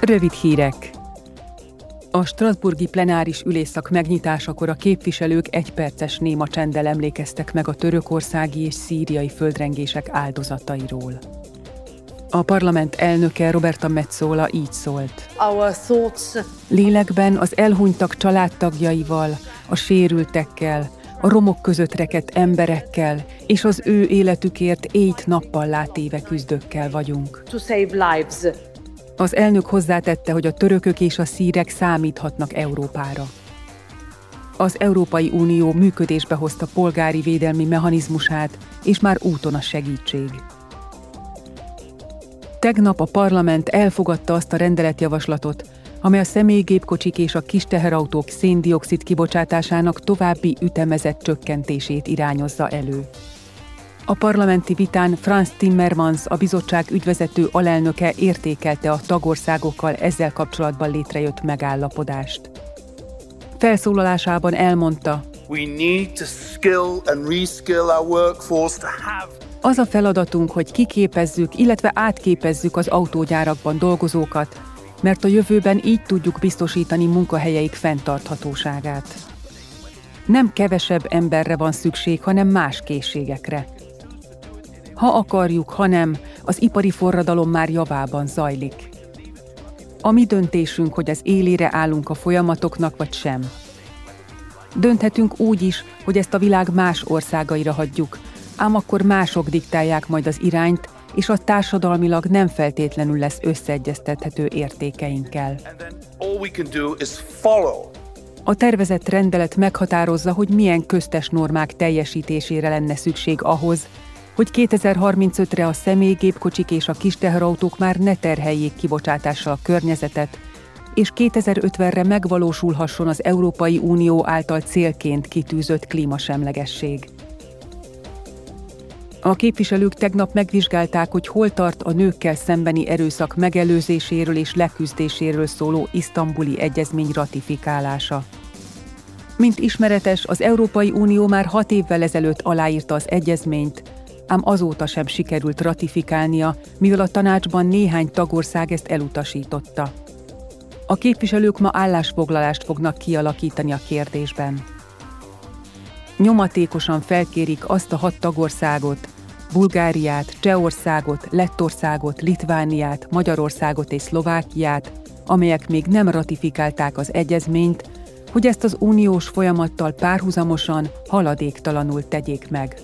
Rövid hírek. A Strasburgi plenáris ülésszak megnyitásakor a képviselők egyperces néma csenddel emlékeztek meg a törökországi és szíriai földrengések áldozatairól. A parlament elnöke Roberta Metzola így szólt. Lélekben az elhunytak családtagjaival, a sérültekkel, a romok között rekedt emberekkel és az ő életükért éjt nappal látéve küzdőkkel vagyunk. to save lives. Az elnök hozzátette, hogy a törökök és a szírek számíthatnak Európára. Az Európai Unió működésbe hozta polgári védelmi mechanizmusát, és már úton a segítség. Tegnap a parlament elfogadta azt a rendeletjavaslatot, amely a személygépkocsik és a kis teherautók széndiokszid kibocsátásának további ütemezett csökkentését irányozza elő. A parlamenti vitán Franz Timmermans, a bizottság ügyvezető alelnöke értékelte a tagországokkal ezzel kapcsolatban létrejött megállapodást. Felszólalásában elmondta, az a feladatunk, hogy kiképezzük, illetve átképezzük az autógyárakban dolgozókat, mert a jövőben így tudjuk biztosítani munkahelyeik fenntarthatóságát. Nem kevesebb emberre van szükség, hanem más készségekre. Ha akarjuk, ha nem, az ipari forradalom már javában zajlik. A mi döntésünk, hogy az élére állunk a folyamatoknak, vagy sem. Dönthetünk úgy is, hogy ezt a világ más országaira hagyjuk, ám akkor mások diktálják majd az irányt, és a társadalmilag nem feltétlenül lesz összeegyeztethető értékeinkkel. A tervezett rendelet meghatározza, hogy milyen köztes normák teljesítésére lenne szükség ahhoz, hogy 2035-re a személygépkocsik és a kis teherautók már ne terheljék kibocsátással a környezetet, és 2050-re megvalósulhasson az Európai Unió által célként kitűzött klímasemlegesség. A képviselők tegnap megvizsgálták, hogy hol tart a nőkkel szembeni erőszak megelőzéséről és leküzdéséről szóló isztambuli egyezmény ratifikálása. Mint ismeretes, az Európai Unió már hat évvel ezelőtt aláírta az egyezményt, ám azóta sem sikerült ratifikálnia, mivel a tanácsban néhány tagország ezt elutasította. A képviselők ma állásfoglalást fognak kialakítani a kérdésben. Nyomatékosan felkérik azt a hat tagországot, Bulgáriát, Csehországot, Lettországot, Litvániát, Magyarországot és Szlovákiát, amelyek még nem ratifikálták az egyezményt, hogy ezt az uniós folyamattal párhuzamosan, haladéktalanul tegyék meg.